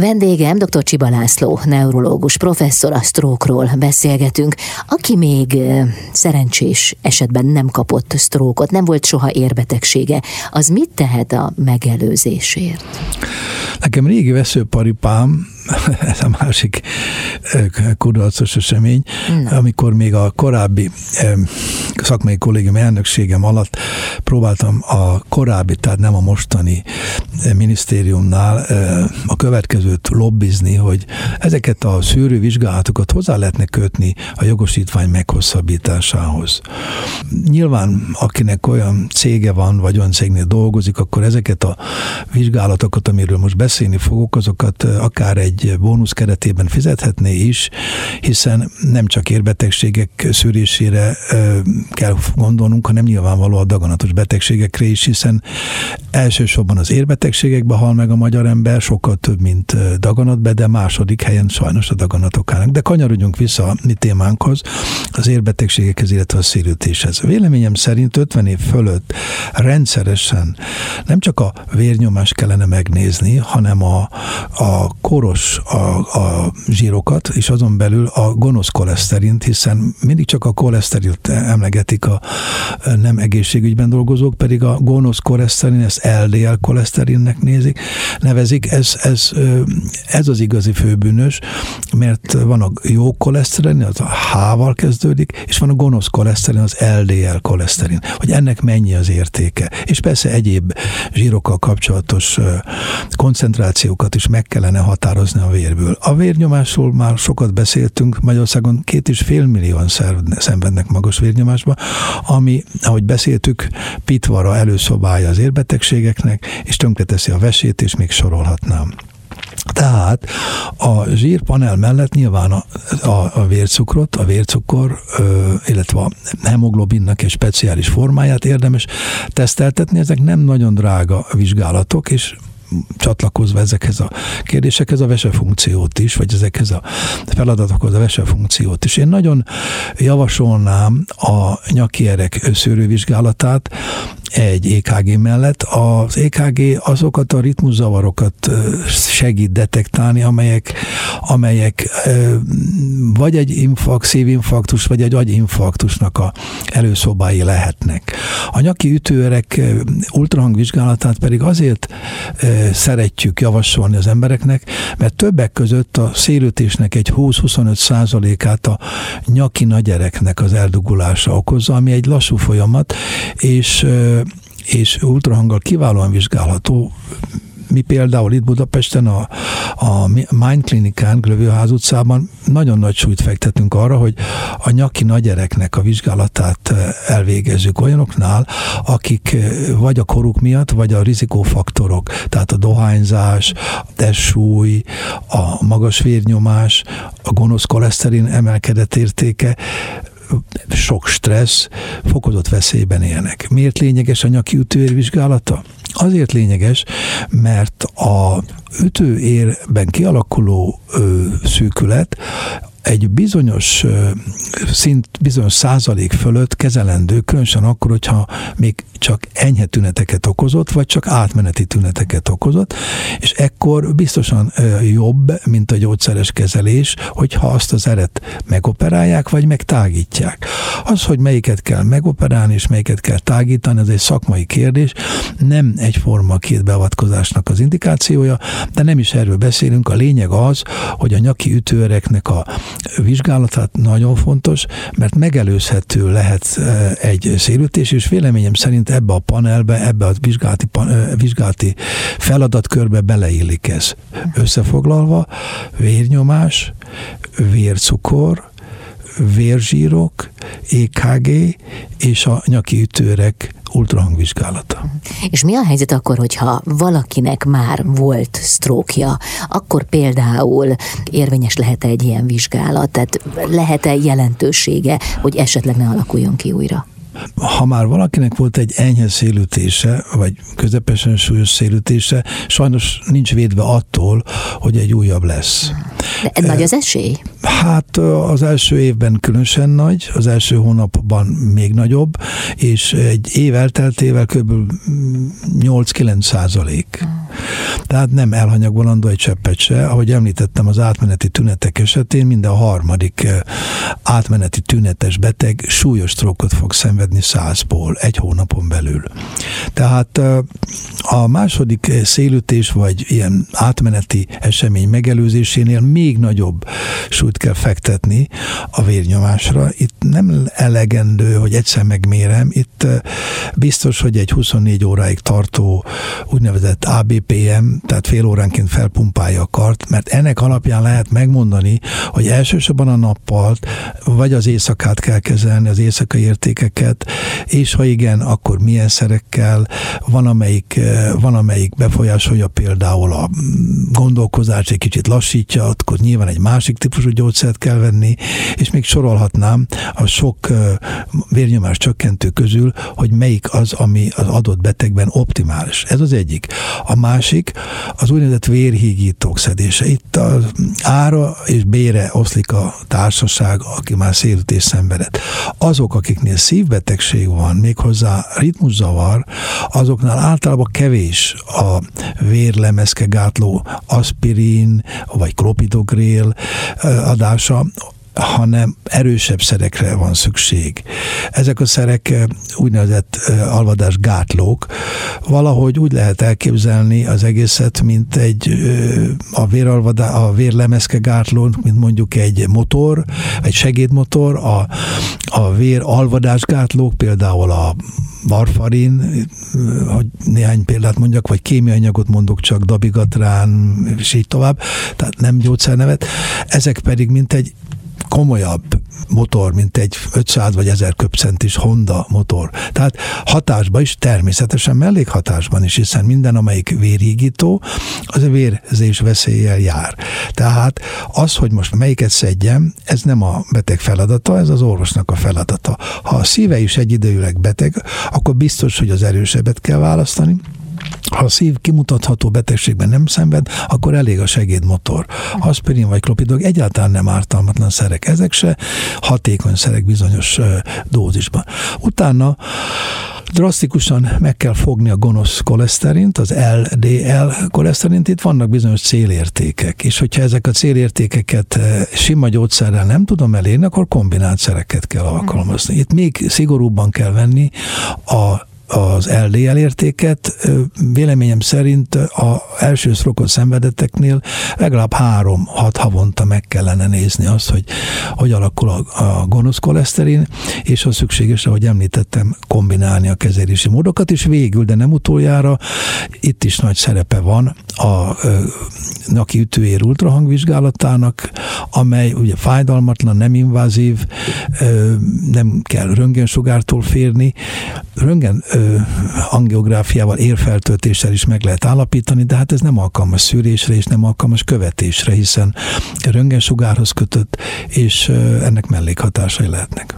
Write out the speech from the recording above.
Vendégem dr. Csiba László, neurológus professzor, a stroke beszélgetünk. Aki még szerencsés esetben nem kapott sztrókot, nem volt soha érbetegsége, az mit tehet a megelőzésért? Nekem régi veszőparipám, ez a másik kudarcos esemény, Na. amikor még a korábbi szakmai kollégium elnökségem alatt próbáltam a korábbi, tehát nem a mostani minisztériumnál a következőt lobbizni, hogy ezeket a szűrővizsgálatokat hozzá lehetne kötni a jogosítvány meghosszabbításához. Nyilván, akinek olyan cége van, vagy olyan cégnél dolgozik, akkor ezeket a vizsgálatokat, amiről most beszélni fogok, azokat akár egy bónusz keretében fizethetné is, hiszen nem csak érbetegségek szűrésére kell gondolnunk, hanem nyilvánvaló a daganatos betegségekre is, hiszen elsősorban az érbetegségekbe hal meg a magyar ember, sokkal több, mint daganatbe, de második helyen sajnos a daganatok állnak. De kanyarodjunk vissza a mi témánkhoz, az érbetegségekhez, illetve a szérültéshez. Véleményem szerint 50 év fölött rendszeresen nem csak a vérnyomást kellene megnézni, hanem a, a koros a, a zsírokat, és azon belül a gonosz koleszterint, hiszen mindig csak a koleszterilt emlegetik a nem egészségügyben dolgozók, pedig a gonosz koleszterin, ezt LDL koleszterinnek nézik, nevezik, ez, ez, ez az igazi főbűnös, mert van a jó koleszterin, az a H-val kezdődik, és van a gonosz koleszterin, az LDL koleszterin, hogy ennek mennyi az értéke. És persze egyéb zsírokkal kapcsolatos koncentrációkat is meg kellene határozni a vérből. A vérnyomásról már sokat beszéltünk, Magyarországon két és fél millióan szenvednek magas vérnyomásba, ami, ahogy beszéltük, pitvara előszobája az érbetegségeknek, és tönkreteszi a vesét, és még sorolhatnám. Tehát a zsírpanel mellett nyilván a, a, a vércukrot, a vércukor, ö, illetve a hemoglobinnak egy speciális formáját érdemes teszteltetni. Ezek nem nagyon drága vizsgálatok, és csatlakozva ezekhez a kérdésekhez a vesefunkciót is, vagy ezekhez a feladatokhoz a vesefunkciót is. Én nagyon javasolnám a nyaki erek szűrővizsgálatát, egy EKG mellett. Az EKG azokat a ritmuszavarokat segít detektálni, amelyek, amelyek vagy egy infarkt, szívinfarktus, vagy egy agyinfarktusnak a előszobái lehetnek. A nyaki ütőerek ultrahangvizsgálatát pedig azért szeretjük javasolni az embereknek, mert többek között a szélütésnek egy 20-25 százalékát a nyaki nagyereknek az eldugulása okozza, ami egy lassú folyamat, és és ultrahanggal kiválóan vizsgálható, mi például itt Budapesten a, a Mind Klinikán, Glövőház utcában nagyon nagy súlyt fektetünk arra, hogy a nyaki nagyereknek a vizsgálatát eh, elvégezzük olyanoknál, akik eh, vagy a koruk miatt, vagy a rizikófaktorok, tehát a dohányzás, a testsúly, a magas vérnyomás, a gonosz koleszterin emelkedett értéke sok stressz, fokozott veszélyben élnek. Miért lényeges a nyaki ütőérvizsgálata? Azért lényeges, mert a ütőérben kialakuló ö, szűkület egy bizonyos szint, bizonyos százalék fölött kezelendő, különösen akkor, hogyha még csak enyhe tüneteket okozott, vagy csak átmeneti tüneteket okozott, és ekkor biztosan jobb, mint a gyógyszeres kezelés, hogyha azt az eret megoperálják, vagy megtágítják. Az, hogy melyiket kell megoperálni, és melyiket kell tágítani, ez egy szakmai kérdés, nem egyforma két beavatkozásnak az indikációja, de nem is erről beszélünk. A lényeg az, hogy a nyaki ütőreknek a vizsgálatát nagyon fontos, mert megelőzhető lehet egy szélütés, és véleményem szerint ebbe a panelbe, ebbe a vizsgálati, vizsgálati feladatkörbe beleillik ez. Összefoglalva, vérnyomás, vércukor, vérzsírok, EKG és a nyaki ütőrek ultrahangvizsgálata. És mi a helyzet akkor, hogyha valakinek már volt sztrókja, akkor például érvényes lehet-e egy ilyen vizsgálat? Tehát lehet-e jelentősége, hogy esetleg ne alakuljon ki újra? ha már valakinek volt egy enyhe szélütése, vagy közepesen súlyos szélütése, sajnos nincs védve attól, hogy egy újabb lesz. De nagy az esély? Hát az első évben különösen nagy, az első hónapban még nagyobb, és egy év elteltével kb. 8-9 százalék. Tehát nem elhanyagolandó egy cseppet se. Ahogy említettem, az átmeneti tünetek esetén minden harmadik átmeneti tünetes beteg súlyos trókot fog szenvedni százból egy hónapon belül. Tehát a második szélütés vagy ilyen átmeneti esemény megelőzésénél még nagyobb súlyt kell fektetni a vérnyomásra. Itt nem elegendő, hogy egyszer megmérem, itt biztos, hogy egy 24 óráig tartó úgynevezett ABPM, tehát fél óránként felpumpálja a kart, mert ennek alapján lehet megmondani, hogy elsősorban a nappal, vagy az éjszakát kell kezelni, az éjszakai értékeket, és ha igen, akkor milyen szerekkel, van amelyik, van amelyik befolyásolja például a gondolkozás egy kicsit lassítja, akkor nyilván egy másik típusú gyógyszert kell venni, és még sorolhatnám a sok vérnyomás csökkentő közül, hogy melyik az, ami az adott betegben optimális. Ez az egyik. A másik az úgynevezett vérhígítók szedése. Itt az ára és bére oszlik a társaság, aki már szélütés szenvedett. Azok, akiknél szívbetegség van, méghozzá ritmuszavar, azoknál általában kevés a vérlemezke gátló aspirin vagy klopidogrél adása, hanem erősebb szerekre van szükség. Ezek a szerek úgynevezett alvadás gátlók. Valahogy úgy lehet elképzelni az egészet, mint egy a, véralvadá, a vérlemezke gátló, mint mondjuk egy motor, egy segédmotor, a, a vér alvadás gátlók, például a varfarin, hogy néhány példát mondjak, vagy kémiai anyagot mondok csak, dabigatrán, és így tovább, tehát nem gyógyszernevet. Ezek pedig mint egy komolyabb motor, mint egy 500 vagy 1000 köpcentis Honda motor. Tehát hatásban is, természetesen mellékhatásban is, hiszen minden, amelyik vérhígító, az a vérzés veszéllyel jár. Tehát az, hogy most melyiket szedjem, ez nem a beteg feladata, ez az orvosnak a feladata. Ha a szíve is egyidejűleg beteg, akkor biztos, hogy az erősebbet kell választani, ha a szív kimutatható betegségben nem szenved, akkor elég a segédmotor. Aspirin vagy klopidog egyáltalán nem ártalmatlan szerek. Ezek se hatékony szerek bizonyos dózisban. Utána drasztikusan meg kell fogni a gonosz koleszterint, az LDL koleszterint, itt vannak bizonyos célértékek, és hogyha ezek a célértékeket sima gyógyszerrel nem tudom elérni, akkor kombinált szereket kell alkalmazni. Itt még szigorúbban kell venni a az LDL értéket véleményem szerint a első szrokot szenvedetteknél legalább három-hat havonta meg kellene nézni azt, hogy hogy alakul a, a gonosz koleszterin, és ha szükséges, ahogy említettem, kombinálni a kezelési módokat, és végül, de nem utoljára, itt is nagy szerepe van a naki ütőér ultrahangvizsgálatának, amely ugye fájdalmatlan, nem invazív, nem kell röntgensugártól férni. Röntgen angiográfiával, érfeltöltéssel is meg lehet állapítani, de hát ez nem alkalmas szűrésre és nem alkalmas követésre, hiszen röntgensugárhoz kötött, és ennek mellékhatásai lehetnek.